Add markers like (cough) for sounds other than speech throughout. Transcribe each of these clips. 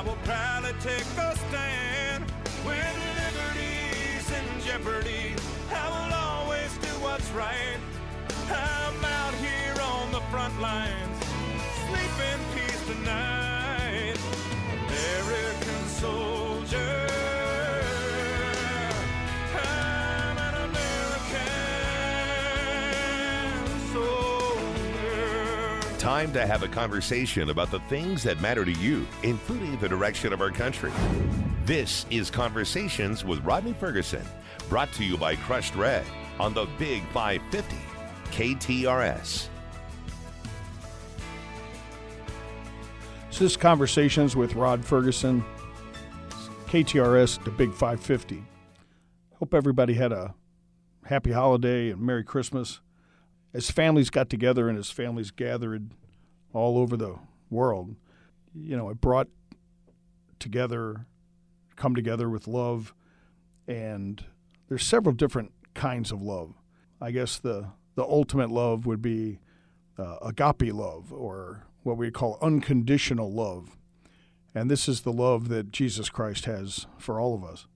I will proudly take a stand when liberty's in jeopardy. I will always do what's right. I'm out here on the front lines, sleep in peace tonight. American soldier. Time to have a conversation about the things that matter to you, including the direction of our country. This is Conversations with Rodney Ferguson, brought to you by Crushed Red on the Big 550 KTRS. So this is Conversations with Rod Ferguson, KTRS, the Big 550. Hope everybody had a happy holiday and Merry Christmas. As families got together and as families gathered all over the world, you know, it brought together, come together with love. And there's several different kinds of love. I guess the, the ultimate love would be uh, agape love or what we call unconditional love. And this is the love that Jesus Christ has for all of us.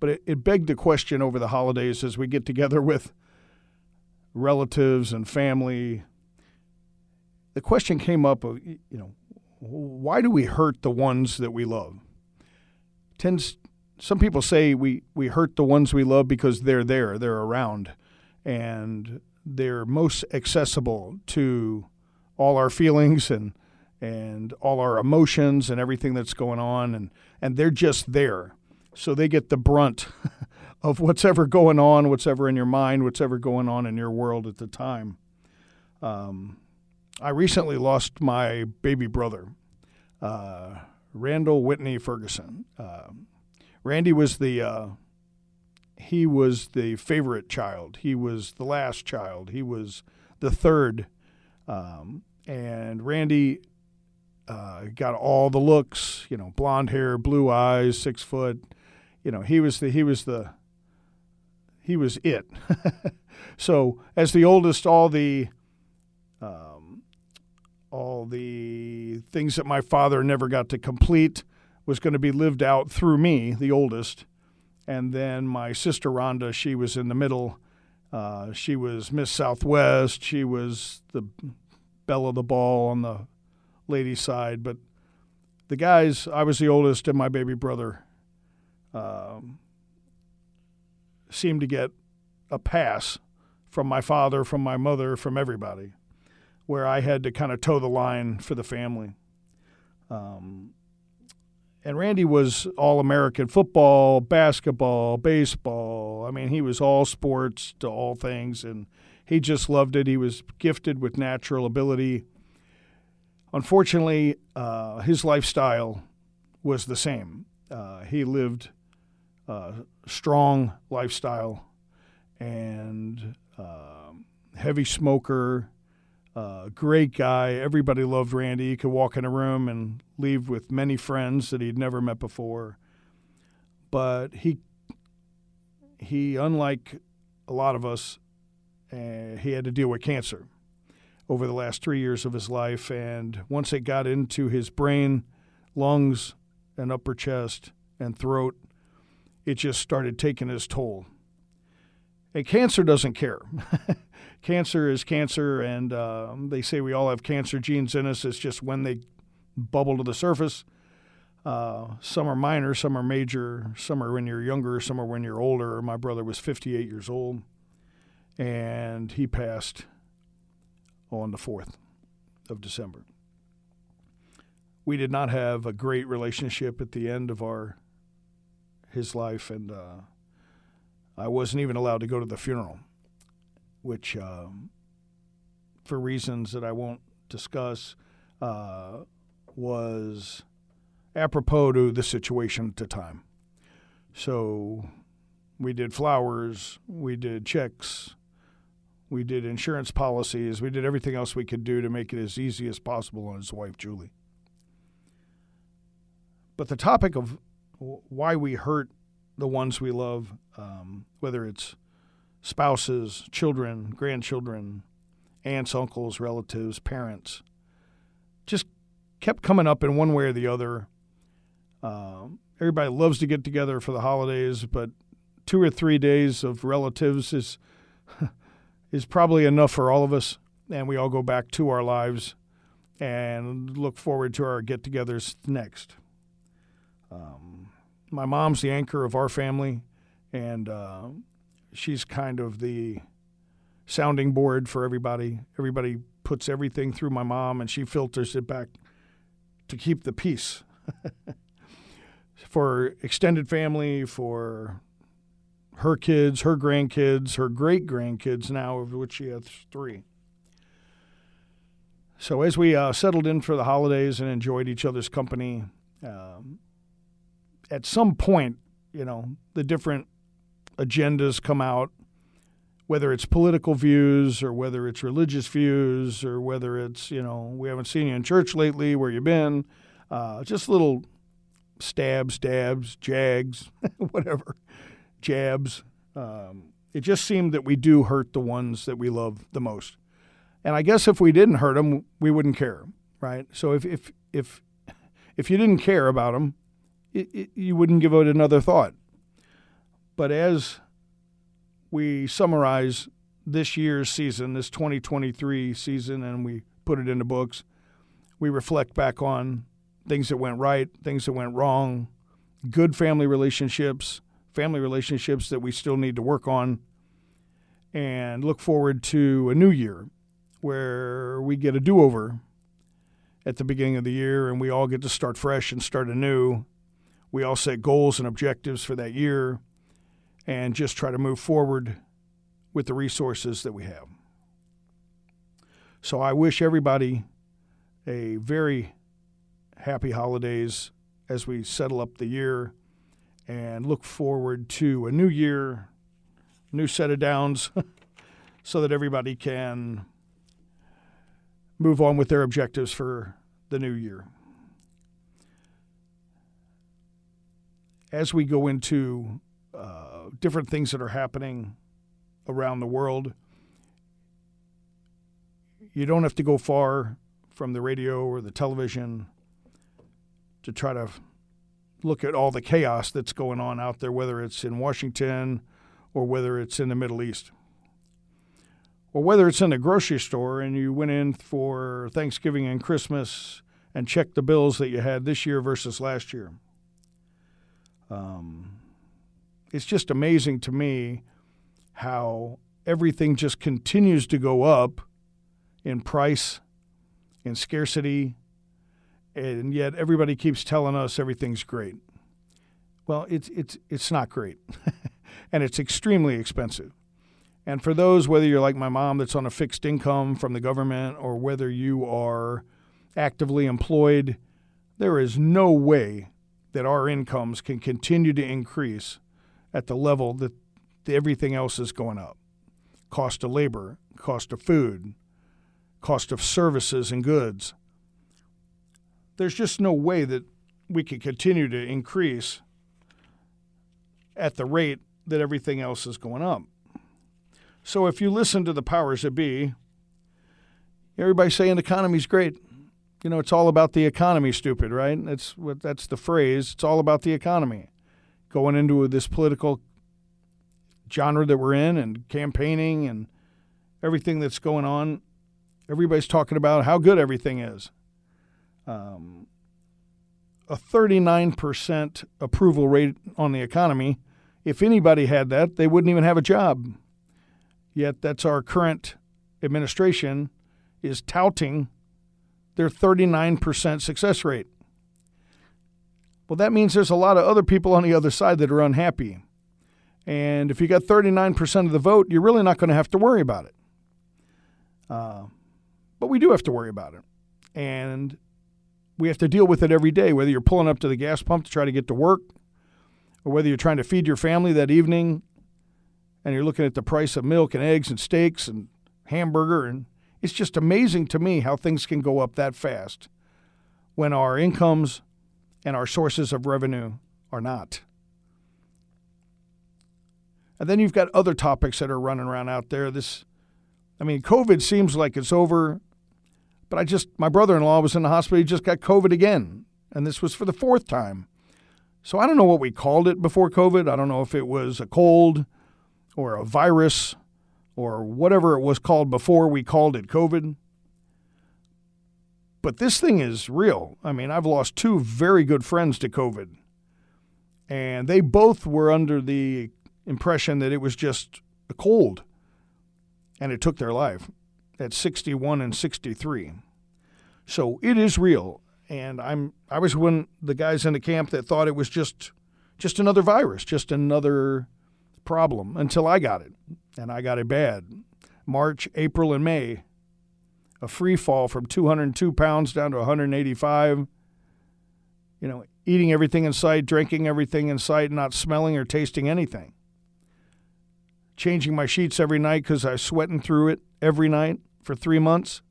But it, it begged the question over the holidays as we get together (laughs) with relatives and family. The question came up of, you know, why do we hurt the ones that we love? Tends some people say we, we hurt the ones we love because they're there, they're around, and they're most accessible to all our feelings and and all our emotions and everything that's going on and and they're just there so they get the brunt (laughs) of what's ever going on what's ever in your mind what's ever going on in your world at the time um, i recently lost my baby brother uh, randall whitney ferguson uh, randy was the uh, he was the favorite child he was the last child he was the third um, and Randy uh, got all the looks, you know, blonde hair, blue eyes, six foot. You know, he was the he was the he was it. (laughs) so as the oldest, all the um, all the things that my father never got to complete was going to be lived out through me, the oldest, and then my sister Rhonda, she was in the middle. Uh, she was Miss Southwest. She was the belle of the ball on the ladies' side. But the guys, I was the oldest, and my baby brother um, seemed to get a pass from my father, from my mother, from everybody, where I had to kind of toe the line for the family. Um, and Randy was all American football, basketball, baseball. I mean, he was all sports to all things, and he just loved it. He was gifted with natural ability. Unfortunately, uh, his lifestyle was the same. Uh, he lived a strong lifestyle and uh, heavy smoker, uh, great guy. Everybody loved Randy. He could walk in a room and leave with many friends that he'd never met before. But he, he, unlike a lot of us, uh, he had to deal with cancer over the last three years of his life. And once it got into his brain, lungs, and upper chest and throat, it just started taking its toll. And cancer doesn't care. (laughs) cancer is cancer, and uh, they say we all have cancer genes in us. It's just when they bubble to the surface. Uh, some are minor, some are major, some are when you're younger, some are when you're older. My brother was 58 years old and he passed on the 4th of December. We did not have a great relationship at the end of our his life, and uh, I wasn't even allowed to go to the funeral, which, um, for reasons that I won't discuss, uh, was apropos to the situation at the time. So we did flowers, we did checks, we did insurance policies. We did everything else we could do to make it as easy as possible on his wife, Julie. But the topic of why we hurt the ones we love, um, whether it's spouses, children, grandchildren, aunts, uncles, relatives, parents, just kept coming up in one way or the other Uh, everybody loves to get together for the holidays, but two or three days of relatives is (laughs) is probably enough for all of us, and we all go back to our lives and look forward to our get-togethers next. Um, my mom's the anchor of our family, and uh, she's kind of the sounding board for everybody. Everybody puts everything through my mom, and she filters it back to keep the peace. (laughs) for extended family, for her kids, her grandkids, her great grandkids now, of which she has three. So as we uh, settled in for the holidays and enjoyed each other's company, um, at some point, you know, the different agendas come out, whether it's political views or whether it's religious views or whether it's, you know, we haven't seen you in church lately, where you been, uh, just little stabs, dabs, jags, (laughs) whatever, jabs. Um, it just seemed that we do hurt the ones that we love the most. And I guess if we didn't hurt them, we wouldn't care, right? So if if if if you didn't care about them, it, it, you wouldn't give it another thought. But as we summarize this year's season, this 2023 season, and we put it into books, we reflect back on things that went right, things that went wrong, good family relationships, family relationships that we still need to work on, and look forward to a new year where we get a do over at the beginning of the year and we all get to start fresh and start anew. We all set goals and objectives for that year and just try to move forward with the resources that we have. So I wish everybody a very happy holidays as we settle up the year and look forward to a new year, new set of downs, (laughs) so that everybody can move on with their objectives for the new year. As we go into uh, different things that are happening around the world, you don't have to go far from the radio or the television to try to look at all the chaos that's going on out there, whether it's in Washington or whether it's in the Middle East. Or whether it's in the grocery store and you went in for Thanksgiving and Christmas and checked the bills that you had this year versus last year. Um, it's just amazing to me how everything just continues to go up in price, in scarcity, and yet everybody keeps telling us everything's great. Well, it's it's it's not great, (laughs) and it's extremely expensive. And for those, whether you're like my mom that's on a fixed income from the government, or whether you are actively employed, there is no way that our incomes can continue to increase at the level that everything else is going up. Cost of labor, cost of food, cost of services and goods there's just no way that we can continue to increase at the rate that everything else is going up. So if you listen to the powers that be, everybody's saying the economy's great. You know, it's all about the economy, stupid, right? That's what that's the phrase. It's all about the economy. Going into this political genre that we're in and campaigning and everything that's going on, everybody's talking about how good everything is um, a 39% approval rate on the economy. If anybody had that, they wouldn't even have a job. Yet that's our current administration is touting their 39% success rate. Well, that means there's a lot of other people on the other side that are unhappy. And if you got 39% of the vote, you're really not going to have to worry about it. Uh, but we do have to worry about it. And we have to deal with it every day, whether you're pulling up to the gas pump to try to get to work or whether you're trying to feed your family that evening and you're looking at the price of milk and eggs and steaks and hamburger and it's just amazing to me how things can go up that fast when our incomes and our sources of revenue are not. And then you've got other topics that are running around out there. This I mean, COVID seems like it's over but I just, my brother in law was in the hospital. He just got COVID again. And this was for the fourth time. So I don't know what we called it before COVID. I don't know if it was a cold or a virus or whatever it was called before we called it COVID. But this thing is real. I mean, I've lost two very good friends to COVID, and they both were under the impression that it was just a cold, and it took their life at 61 and 63. So it is real, and I'm I was one of the guys in the camp that thought it was just just another virus, just another problem until I got it, and I got it bad. March, April, and May, a free fall from 202 pounds down to 185. You know, eating everything in sight, drinking everything in sight, not smelling or tasting anything. Changing my sheets every night because I was sweating through it every night for three months.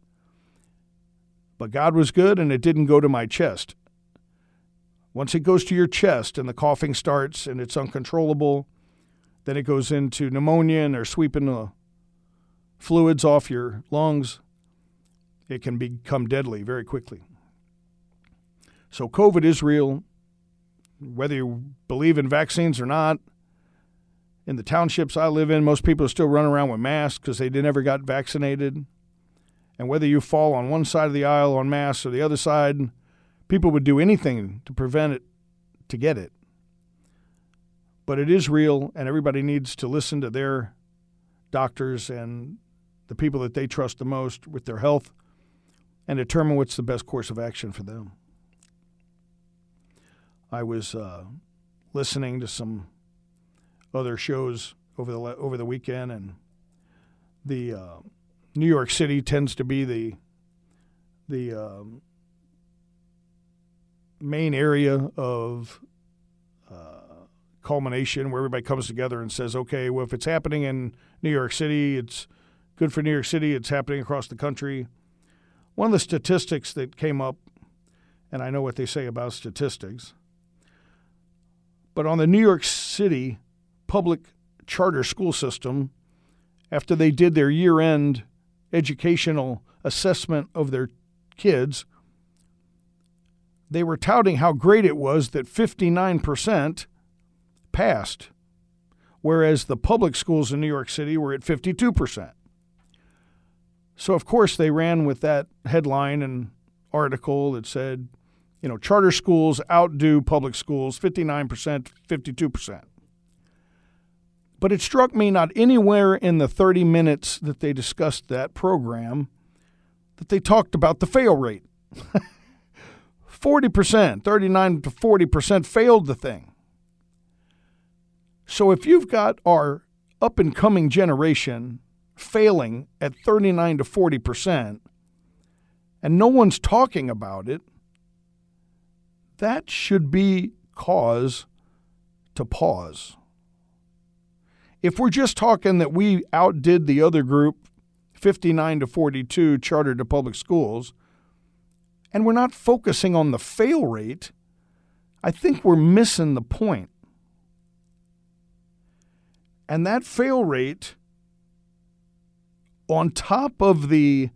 But God was good and it didn't go to my chest. Once it goes to your chest and the coughing starts and it's uncontrollable, then it goes into pneumonia and they're sweeping the fluids off your lungs. It can become deadly very quickly. So, COVID is real. Whether you believe in vaccines or not, in the townships I live in, most people still running around with masks because they never got vaccinated. And whether you fall on one side of the aisle on masks or the other side, people would do anything to prevent it, to get it. But it is real, and everybody needs to listen to their doctors and the people that they trust the most with their health and determine what's the best course of action for them. I was uh, listening to some other shows over the over the weekend, and the uh, New York City tends to be the the um, main area of uh, culmination where everybody comes together and says, okay, well, if it's happening in New York City, it's good for New York City. It's happening across the country. One of the statistics that came up, and I know what they say about statistics, but on the New York City public charter school system, after they did their year end educational assessment of their kids, they were touting how great it was that 59% passed, whereas the public schools in New York City were at 52%. So, of course, they ran with that headline and article that said, you know, charter schools outdo public schools 59%, 52%. But it struck me not anywhere in the 30 minutes that they discussed that program that they talked about the fail rate. (laughs) 40%, 39 to 40% failed the thing. So if you've got our up and coming generation failing at 39 to 40%, and no one's talking about it, that should be cause to pause. If we're just talking that we outdid the other group 59 to 42 charter to public schools, and we're not focusing on the fail rate, I think we're missing the point. And that fail rate, on top of the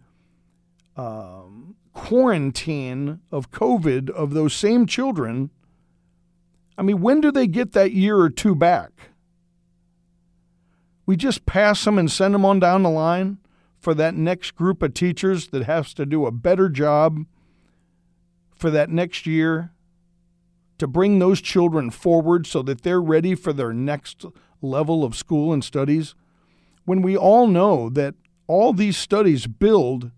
um, quarantine of COVID of those same children, I mean, when do they get that year or two back? we just pass them and send them on down the line for that next group of teachers that has to do a better job for that next year to bring those children forward so that they're ready for their next level of school and studies when we all know that all these studies build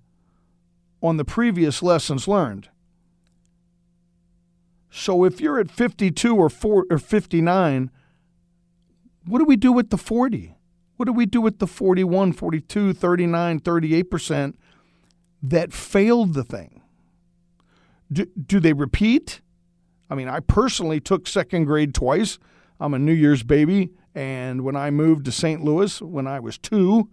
on the previous lessons learned. So if you're at 52 or 4 or 59, what do we do with the 40? What do we do with the 41, 42, 39, 38% that failed the thing? Do, do they repeat? I mean, I personally took second grade twice. I'm a New Year's baby. And when I moved to St. Louis when I was two,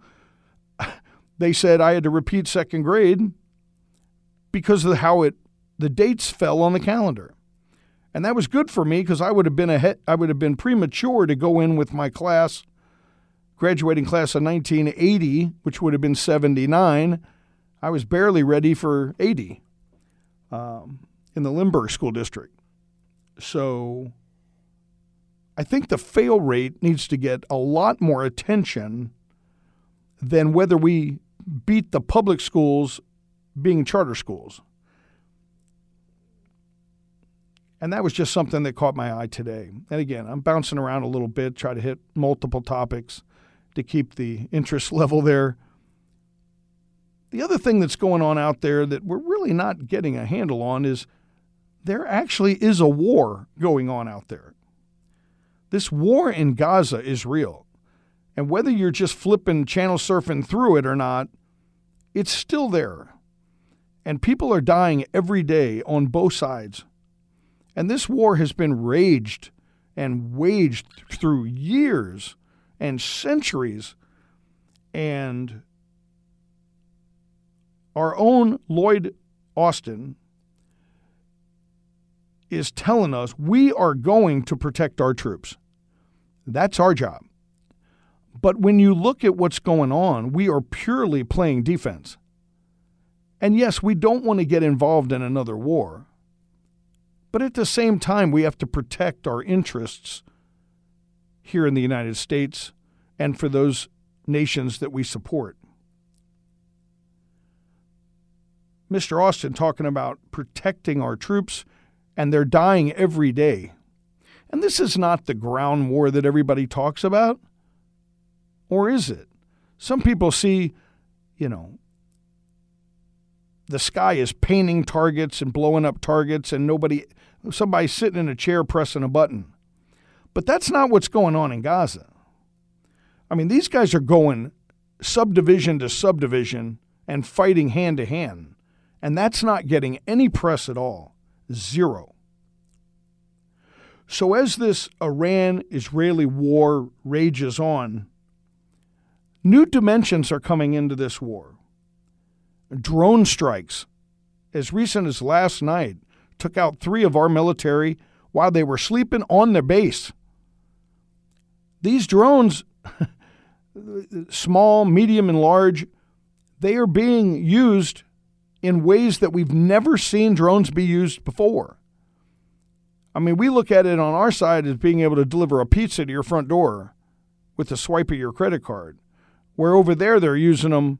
they said I had to repeat second grade because of how it the dates fell on the calendar. And that was good for me because I would have been ahead, I would have been premature to go in with my class graduating class of 1980, which would have been 79, I was barely ready for 80 um, in the Lindbergh School District. So I think the fail rate needs to get a lot more attention than whether we beat the public schools being charter schools. And that was just something that caught my eye today. And again, I'm bouncing around a little bit, try to hit multiple topics to keep the interest (laughs) level there. The other thing that's going on out there that we're really not getting a handle on is there actually is a war going on out there. This war in Gaza is real. And whether you're just flipping channel surfing through it or not, it's still there. And people are dying every day on both sides. And this war has been raged and waged through years and centuries. And our own Lloyd Austin is telling us we are going to protect our troops. That's our job. But when you look at what's going on, we are purely playing defense. And yes, we don't want to get involved in another war. But at the same time, we have to protect our interests here in the United States and for those nations that we support. Mr. Austin talking about protecting our troops, and they're dying every day. And this is not the ground war that everybody talks about. Or is it? Some people see, you know, the sky is painting targets and blowing up targets, and nobody, somebody sitting in a chair pressing a button. But that's not what's going on in Gaza. I mean, these guys are going subdivision to subdivision and fighting hand to hand. And that's not getting any press at all. Zero. So, as this Iran Israeli war rages on, new dimensions are coming into this war. Drone strikes, as recent as last night, took out three of our military while they were sleeping on their base. These drones, (laughs) small, medium, and large, they are being used in ways that we've never seen drones be used before. I mean, we look at it on our side as being able to deliver a pizza to your front door with a swipe of your credit card, where over there they're using them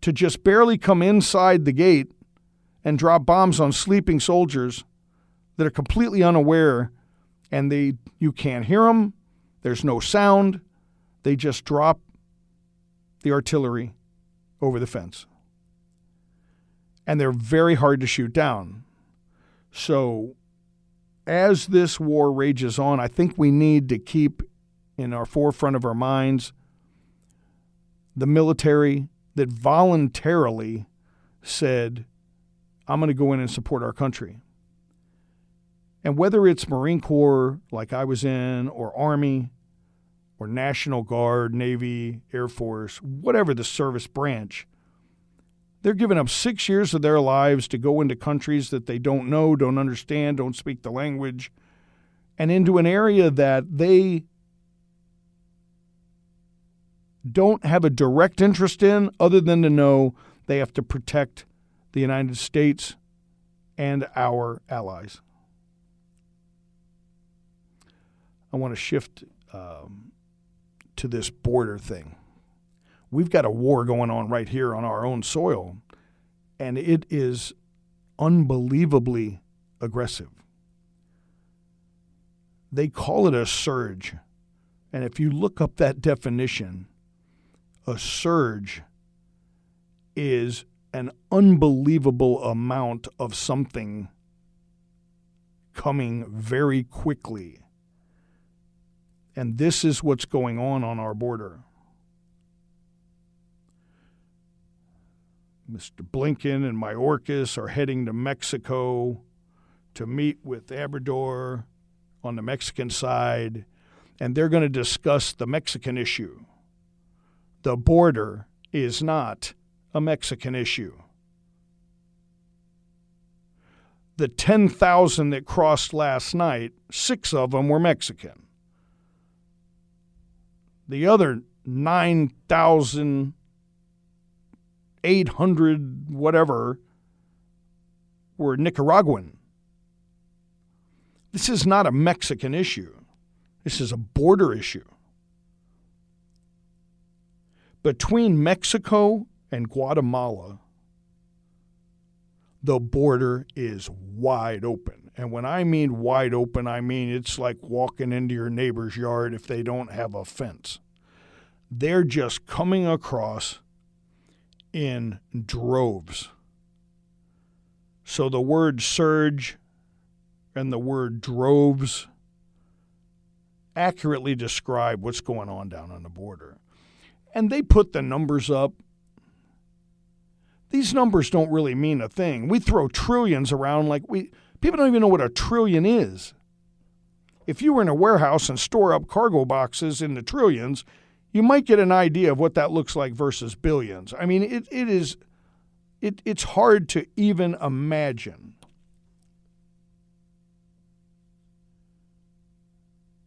to just barely come inside the gate and drop bombs on sleeping soldiers that are completely unaware and they you can't hear them there's no sound they just drop the artillery over the fence and they're very hard to shoot down. So, as this war rages on, I think we need to keep in our forefront of our minds the military that voluntarily said, I'm going to go in and support our country. And whether it's Marine Corps, like I was in, or Army, or National Guard, Navy, Air Force, whatever the service branch, they're giving up six years of their lives to go into countries that they don't know, don't understand, don't speak the language, and into an area that they don't have a direct interest in other than to know they have to protect the United States and our allies. I want to shift um, to this border thing we've got a war going on right here on our own soil, and it is unbelievably aggressive. They call it a surge. And if you look up that definition, a surge is an unbelievable amount of something coming very quickly. And this is what's going on on our border. Mr. Blinken and Mayorkas are heading to Mexico to meet with Obrador on the Mexican side, and they're going to discuss the Mexican issue. The border is not a Mexican issue. The 10,000 that crossed last night, six of them were Mexican. The other 9,800 whatever were Nicaraguan. This is not a Mexican issue. This is a border issue. Between Mexico and Guatemala, the border is wide open. And when I mean wide open, I mean it's like walking into your neighbor's yard if they don't have a fence. They're just coming across in droves. So the word surge and the word droves accurately describe what's going on down on the border. And they put the numbers up. These numbers don't really mean a thing. We throw trillions around like we people don't even know what a trillion is. If you were in a warehouse and store up cargo boxes in the trillions, you might get an idea of what that looks like versus billions. I mean, it, it is it, it's hard to even imagine.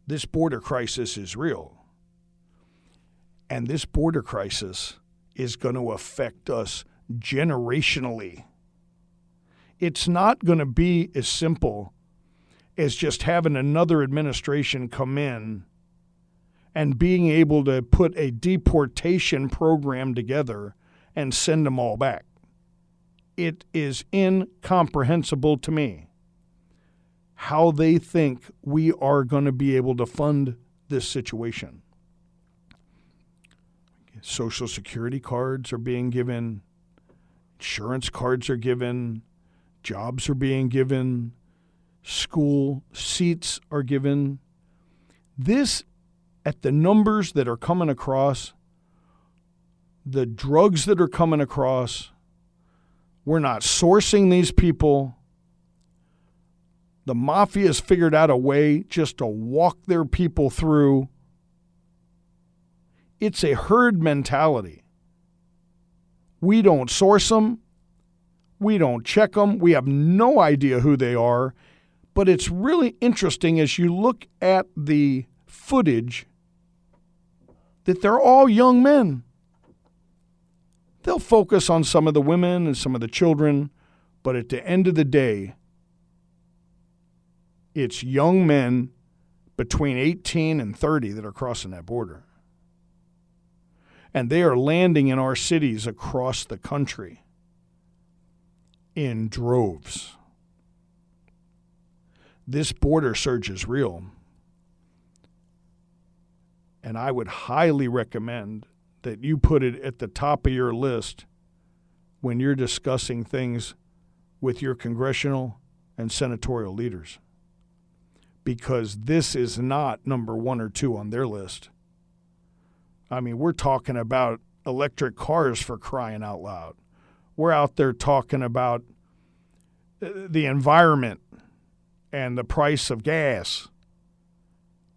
This border crisis is real. And this border crisis is going to affect us generationally. It's not going to be as simple as just having another administration come in and being able to put a deportation program together and send them all back. It is incomprehensible to me how they think we are going to be able to fund this situation. Social Security cards are being given, insurance cards are given, jobs are being given, school seats are given. This at the numbers that are coming across, the drugs that are coming across, we're not sourcing these people. The mafia has figured out a way just to walk their people through. It's a herd mentality. We don't source them. We don't check them. We have no idea who they are. But it's really interesting as you look at the footage that they're all young men. They'll focus on some of the women and some of the children, but at the end of the day, it's young men between 18 and 30 that are crossing that border. And they are landing in our cities across the country in droves. This border surge is real. And I would highly recommend that you put it at the top of your list when you're discussing things with your congressional and senatorial leaders. Because this is not number one or two on their list. I mean, we're talking about electric cars for crying out loud. We're out there talking about uh, the environment and the price of gas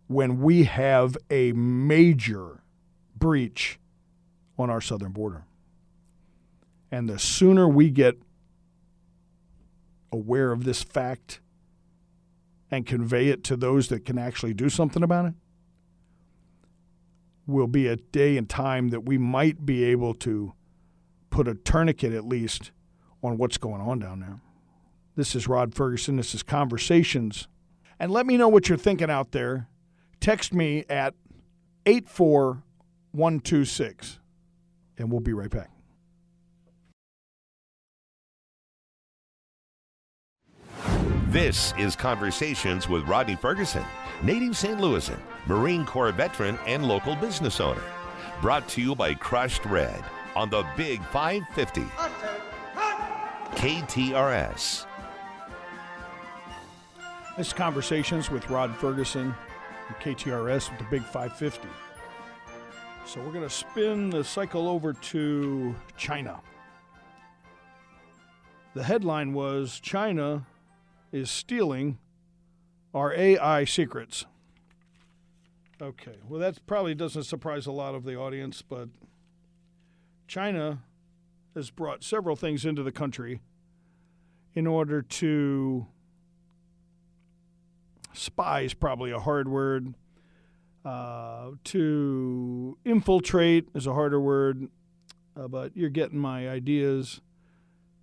when we have a major breach on our southern border. And the sooner we get aware of this fact and convey it to those that can actually do something about it, will be a day and time that we might be able to put a tourniquet at least on what's going on down there. This is Rod Ferguson. This is Conversations. And let me know what you're thinking out there. Text me at 84126 and we'll be right back. This is Conversations with Rodney Ferguson, native St. Louisan, Marine Corps veteran, and local business owner. Brought to you by Crushed Red on the Big 550. KTRS. This is Conversations with Rod Ferguson, KTRS with the Big 550. So we're going to spin the cycle over to China. The headline was China is stealing our AI secrets. Okay, well, that probably doesn't surprise a lot of the audience, but China has brought several things into the country in order to spy is probably a hard word uh, to infiltrate is a harder word, uh, but you're getting my ideas.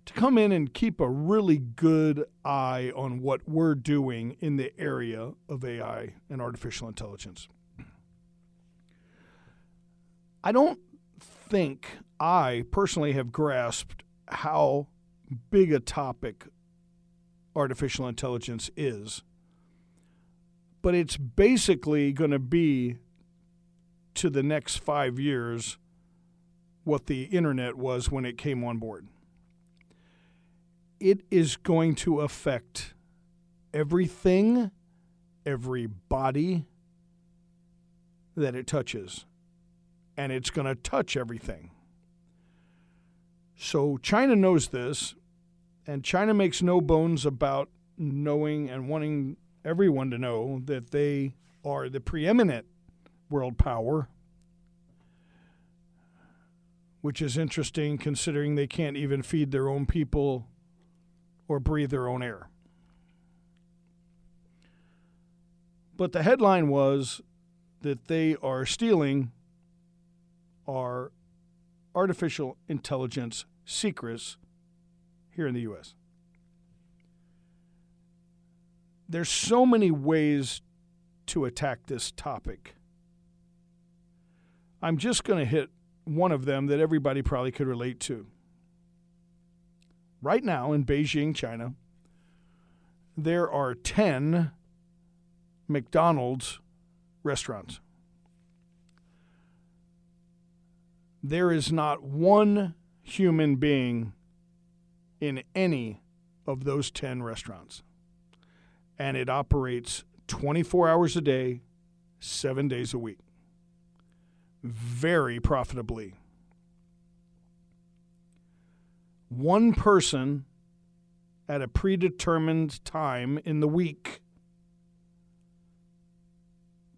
To come in and keep a really good eye on what we're doing in the area of AI and artificial intelligence. I don't think I personally have grasped how big a topic artificial intelligence is, but it's basically going to be to the next five years what the internet was when it came on board. It is going to affect everything, every body that it touches, and it's going to touch everything. So China knows this, and China makes no bones about knowing and wanting everyone to know that they are the preeminent world power, which is interesting considering they can't even feed their own people or breathe their own air. But the headline was that they are stealing our artificial intelligence secrets here in the U.S. There's so many ways to attack this topic. I'm just going to hit one of them that everybody probably could relate to. Right now in Beijing, China, there are 10 McDonald's restaurants. There is not one human being in any of those 10 restaurants. And it operates 24 hours a day, seven days a week. Very profitably. One person at a predetermined time in the week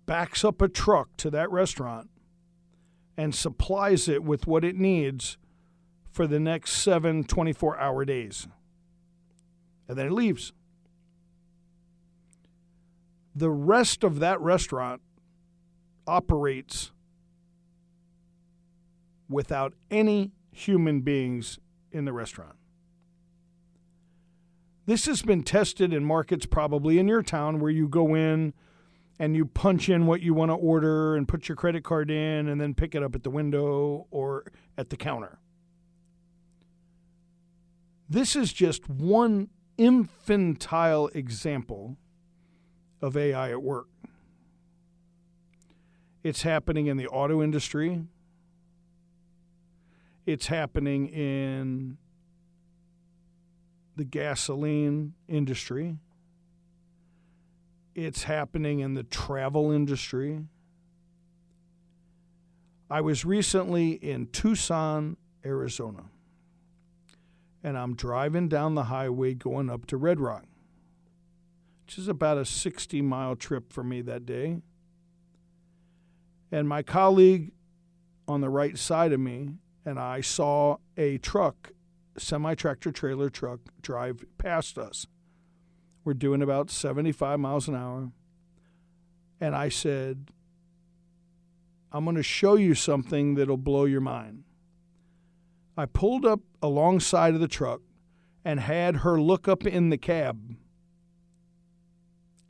backs up a truck to that restaurant and supplies it with what it needs for the next seven 24 hour days. And then it leaves. The rest of that restaurant operates without any human beings in the restaurant. This has been tested in markets probably in your town where you go in and you punch in what you want to order and put your credit card in and then pick it up at the window or at the counter. This is just one infantile example of AI at work. It's happening in the auto industry. It's happening in the gasoline industry. It's happening in the travel industry. I was recently in Tucson, Arizona, and I'm driving down the highway going up to Red Rock, which is about a 60 mile trip for me that day. And my colleague on the right side of me and I saw a truck, semi tractor trailer truck, drive past us. We're doing about 75 miles an hour. And I said, I'm going to show you something that'll blow your mind. I pulled up alongside of the truck and had her look up in the cab,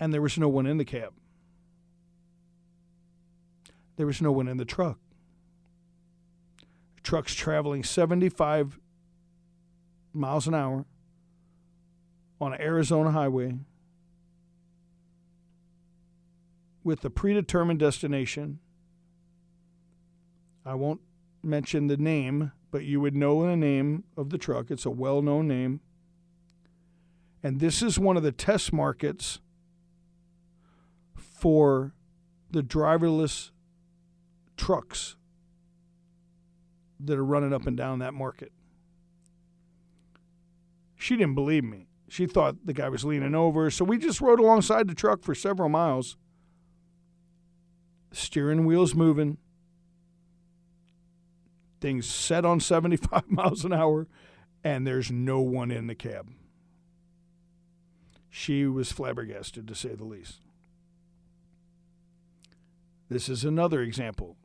and there was no one in the cab. There was no one in the truck. Truck's traveling 75 miles an hour on an Arizona highway with a predetermined destination. I won't mention the name, but you would know the name of the truck. It's a well known name. And this is one of the test markets for the driverless trucks that are running up and down that market. She didn't believe me. She thought the guy was leaning over, so we just rode alongside the truck for several miles. Steering wheel's moving. Things set on (laughs) 75 miles an hour, and there's no one in the cab. She was flabbergasted, to say the least. This is another example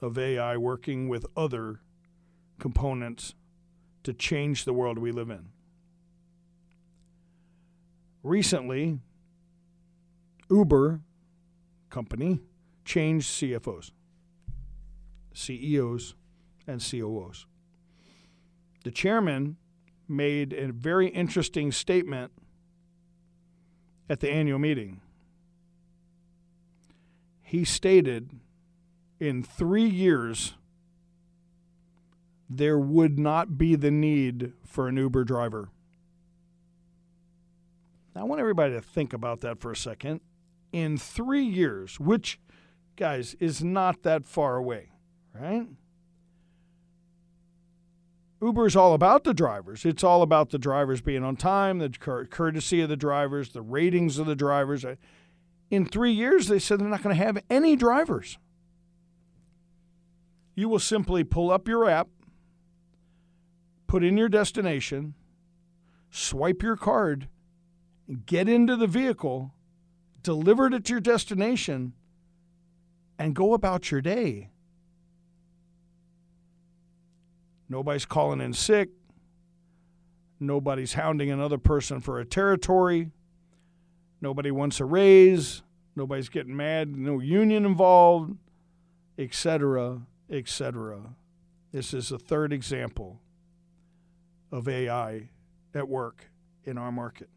of AI working with other components to change the world we live in. Recently, Uber company changed CFOs, CEOs, and COOs. The chairman made a very interesting statement at the annual meeting. He stated in three years, there would not be the need for an Uber driver. I want everybody to think about that for a second. In three years, which, guys, is not that far away, right? Uber is all about the drivers. It's all about the drivers being on time, the courtesy of the drivers, the ratings of the drivers. In three years, they said they're not going to have any drivers. You will simply pull up your app, put in your destination, swipe your card, get into the vehicle, deliver it to your destination, and go about your day. Nobody's calling in sick. Nobody's hounding another person for a territory. Nobody wants a raise. Nobody's getting mad. No union involved, etc., etc. This is a third example of AI at work in our market.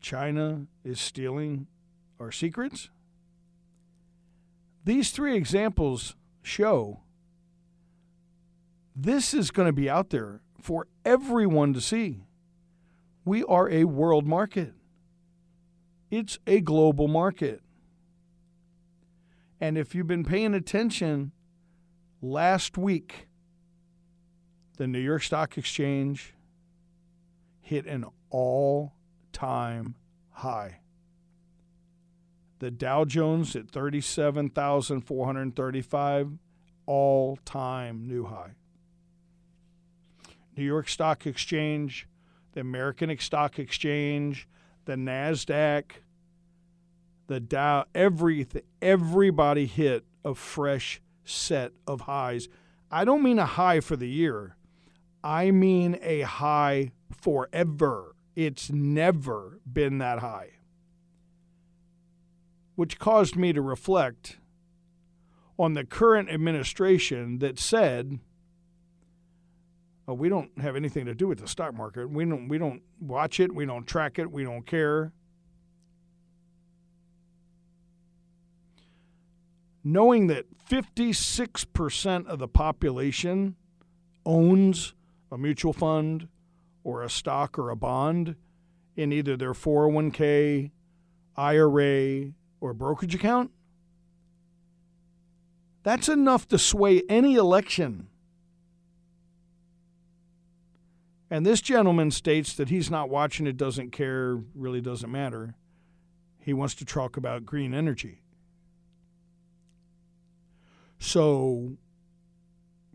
China is stealing our secrets. These three examples show this is going to be out there for everyone to see. We are a world market, it's a global market. And if you've been paying attention, last week, the New York Stock Exchange hit an all time high. The Dow Jones at 37,435, all time new high. New York Stock Exchange, the American Stock Exchange, the NASDAQ, the Dow, everything, everybody hit a fresh set of highs. I don't mean a high for the year, I mean a high forever. It's never been that high which caused me to reflect on the current administration that said, oh, we don't have anything to do with the stock market. We don't, we don't watch it. We don't track it. We don't care. Knowing that 56% of the population owns a mutual fund or a stock or a bond in either their 401k, IRA, or brokerage account, that's enough to sway any election. And this gentleman states that he's not watching it, doesn't care, really doesn't matter. He wants to talk about green energy. So,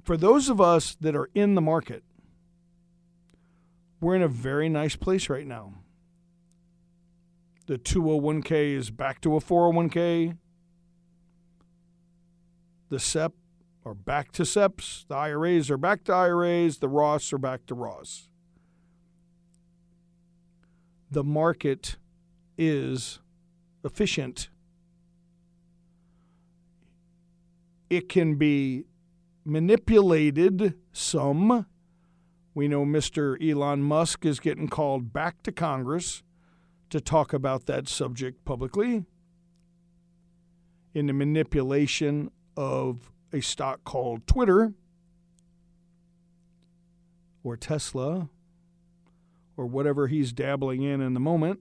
for those of us that are in the market, we're in a very nice place right now the 201k is back to a 401k. The SEP are back to SEPs. The IRAs are back to IRAs. The Roths are back to Roths. The market is efficient. It can be manipulated some. We know Mr. Elon Musk is getting called back to Congress to talk about that subject publicly in the manipulation of a stock called Twitter or Tesla or whatever he's dabbling in in the moment.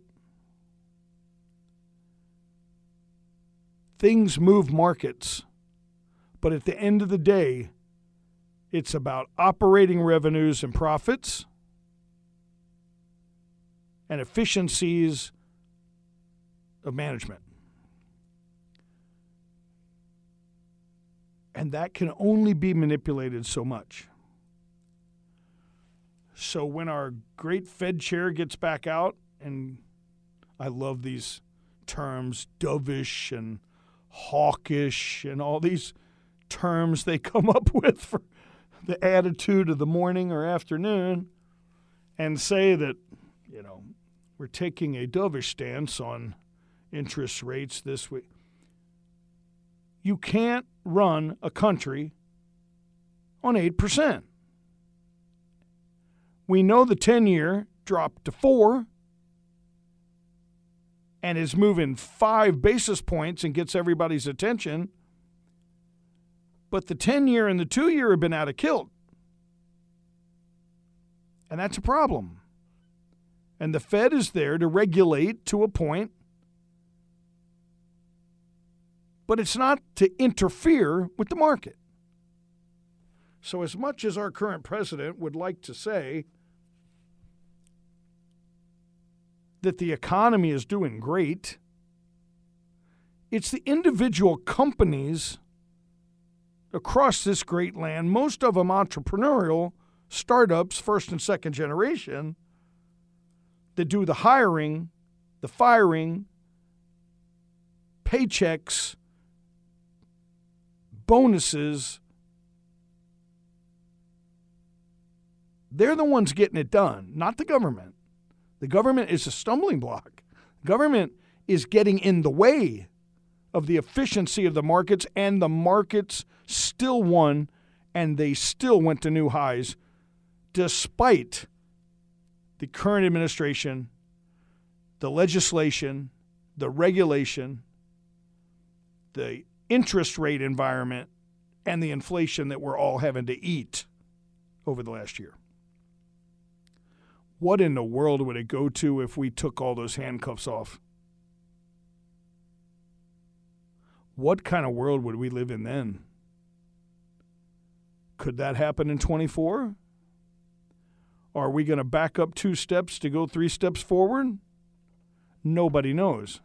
Things move markets, but at the end of the day, it's about operating revenues and profits and efficiencies of management. And that can only be manipulated so much. So when our great Fed chair gets back out, and I love these terms dovish and hawkish and all these terms they come up (laughs) with for the attitude of the morning or afternoon and say that, you know, we're taking a dovish stance on interest rates this week. You can't run a country on 8%. We know the 10 year dropped to 4 and is moving 5 basis points and gets everybody's attention. But the 10 year and the 2 year have been out of kilt. And that's a problem. And the Fed is there to regulate to a point, but it's not to interfere with the market. So, as much as our current president would like to say that the economy is doing great, it's the individual companies across this great land, most of them entrepreneurial startups, first and second generation, that do the hiring, the firing, paychecks, bonuses. They're the ones getting it done, not the government. The government is a stumbling block. Government is getting in the way of the efficiency of the markets, and the markets still won, and they still went to new highs despite the current administration, the legislation, the regulation, the interest rate environment, and the inflation that we're all having to eat over the last year. What in the world would it go to if we took all those handcuffs off? What kind of world would we live in then? Could that happen in 24? Are we going to back up two steps to go three steps forward? Nobody knows.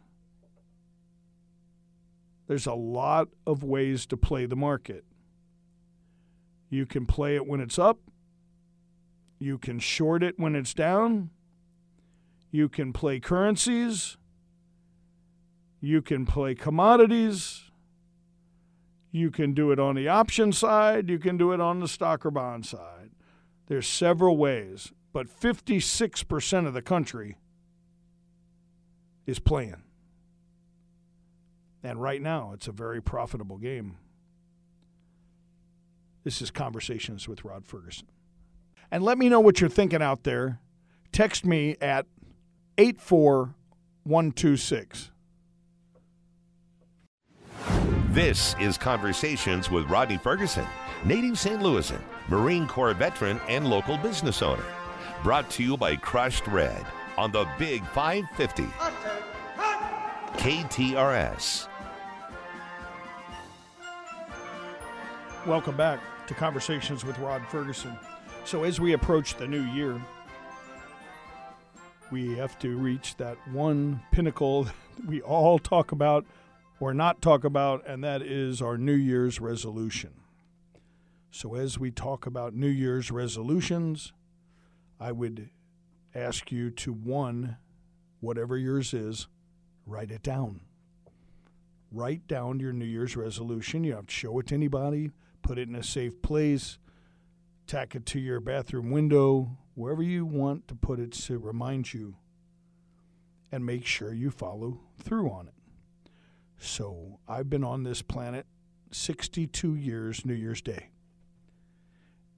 There's a lot of ways to play the market. You can play it when it's up, you can short it when it's down, you can play currencies, you can play commodities. You can do it on the option side. You can do it on the stock or bond side. There's several ways, but 56% of the country is playing. And right now, it's a very profitable game. This is Conversations with Rod Ferguson. And let me know what you're thinking out there. Text me at 84126. This is Conversations with Rodney Ferguson, native St. Louisan, Marine Corps veteran, and local business owner. Brought to you by Crushed Red on the Big 550. KTRS. Welcome back to Conversations with Rod Ferguson. So, as we approach the new year, we have to reach that one pinnacle (laughs) we all talk about or not talk about, and that is our New Year's resolution. So, as we talk about New Year's resolutions, I would ask you to one, whatever yours is, write it down. Write down your New Year's resolution. You don't have to show it to anybody, put it in a safe place, tack it to your bathroom window, wherever you want to put it to remind you, and make sure you follow through on it. So I've been on this planet 62 years, New Year's Day.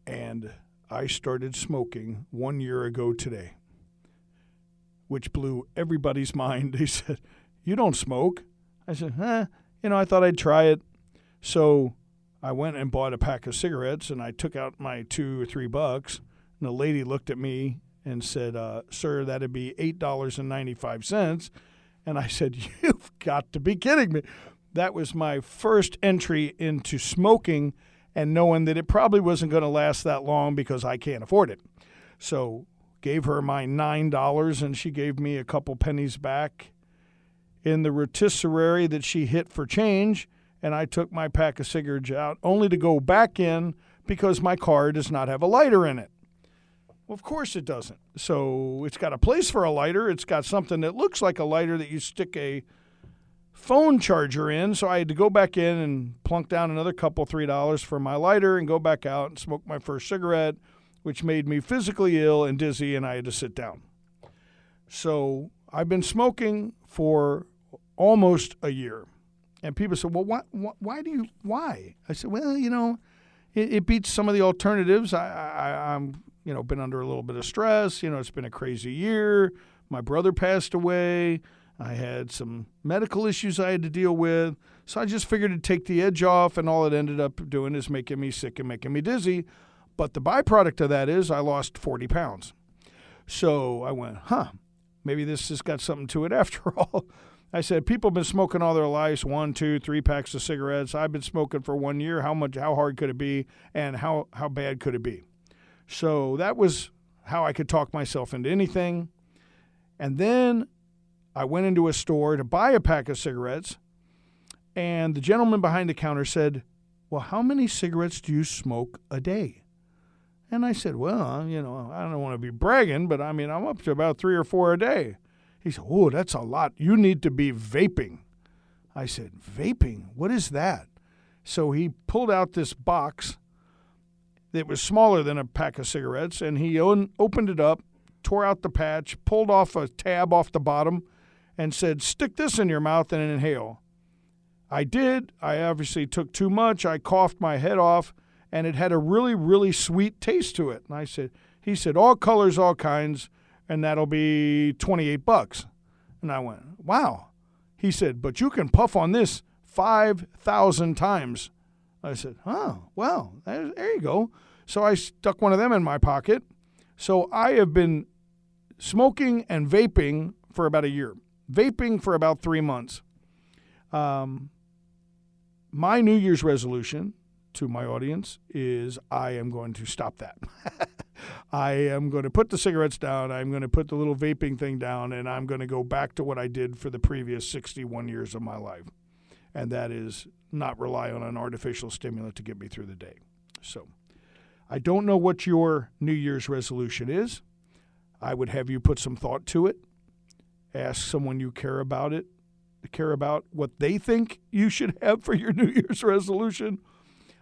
And I started smoking one year ago today, which blew everybody's (laughs) mind. They said, You don't smoke? I said, Huh, you know, I thought I'd try it. So I went and bought a pack of cigarettes and I took out my two or three bucks. And the lady looked at me and said, uh, Sir, that'd be $8.95. And I said, (laughs) You've got to be kidding me. That was my first entry into smoking and knowing that it probably wasn't going to last that long because I can't afford it. So gave her my $9 and she gave me a couple pennies back in the rotisserie that she hit for change and I took my pack of cigarettes out only to go back in because my car does not have a lighter in it. Well, of course it doesn't. So it's got a place for a lighter. It's got something that looks like a lighter that you stick a phone charger in, so I had to go back in and plunk down another couple, three dollars for my lighter and go back out and smoke my first cigarette, which made me physically ill and dizzy, and I had to sit down. So I've been smoking for almost a year. And people said, well, why, why do you, why? I said, well, you know, it, it beats some of the alternatives. I, I, I'm, you know, been under a little bit of stress. You know, it's been a crazy year. My brother passed away. I had some medical issues I had to deal with. So I just figured to take the edge off, and all it ended up doing is making me sick and making me dizzy. But the byproduct of that is I lost 40 pounds. So I went, huh, maybe this has got something to it (laughs) after all. I said, people have been smoking all their lives, one, two, three packs of cigarettes. I've been smoking for one year. How much? How hard could it be? And how how bad could it be? So that was how I could talk myself into anything. And then I went into a store to buy a pack of cigarettes, and the gentleman behind the counter said, "Well, how many cigarettes do you smoke a day?" And I said, "Well, you know, I don't want to be bragging, but I mean, I'm up to about three or four a day." He said, Oh, that's a lot. You need to be vaping. I said, Vaping? What is that? So he pulled out this box that was smaller than a pack of cigarettes, and he opened it up, tore out the patch, pulled off a tab off the bottom, and said, Stick this in your mouth and inhale. I did. I obviously took too much. I coughed my head off, and it had a really, really sweet taste to it. And I said, He said, All colors, all kinds and that'll be 28 bucks. And I went, wow. He said, but you can puff on this 5,000 times. I said, oh, well, there you go. So I stuck one of them in my pocket. So I have been smoking and vaping for about a year, vaping for about three months. Um, my New Year's resolution to my audience is I am going to stop that. (laughs) I am going to put the cigarettes down. I'm going to put the little vaping thing down, and I'm going to go back to what I did for the previous 61 years of my life. And that is not rely on an artificial stimulant to get me through the day. So I don't know what your New Year's resolution is. I would have you put some thought to it. Ask someone you care about it, care about what they think you should have for your (laughs) New Year's resolution.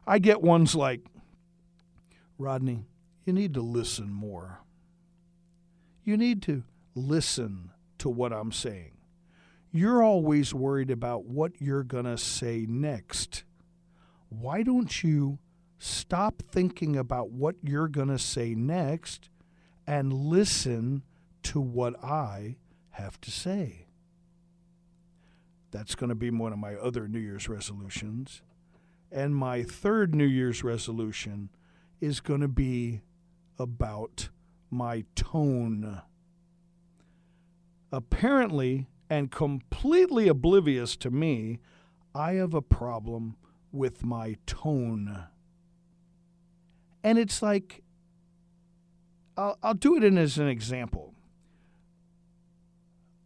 I get ones like, Rodney, you need to listen more. You need to listen to what I'm saying. You're always worried about what you're going to say next. Why don't you stop thinking about what you're going to say next and listen to what I have to say? That's going to be one of my other New Year's resolutions. And my third New Year's resolution is going to be about my tone. Apparently, and completely oblivious to me, I have a problem with my tone. And it's like, I'll, I'll do it in as an example.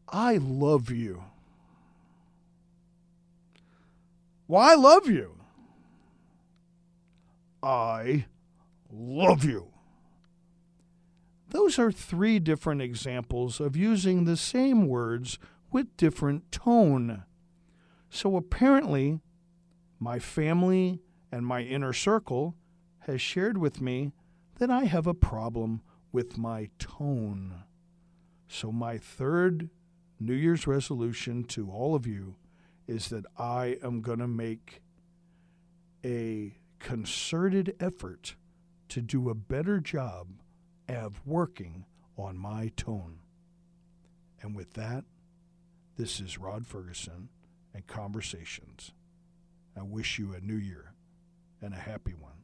I love you. Well, I love you. I love you. Those are three different examples of using the same words with different tone. So apparently, my family and my inner circle has shared with me that I have a problem with my tone. So, my third New Year's resolution to all of you is that I am going to make a concerted effort to do a better job of working on my tone. And with that, this is Rod Ferguson and Conversations. I wish you a new year and a happy one.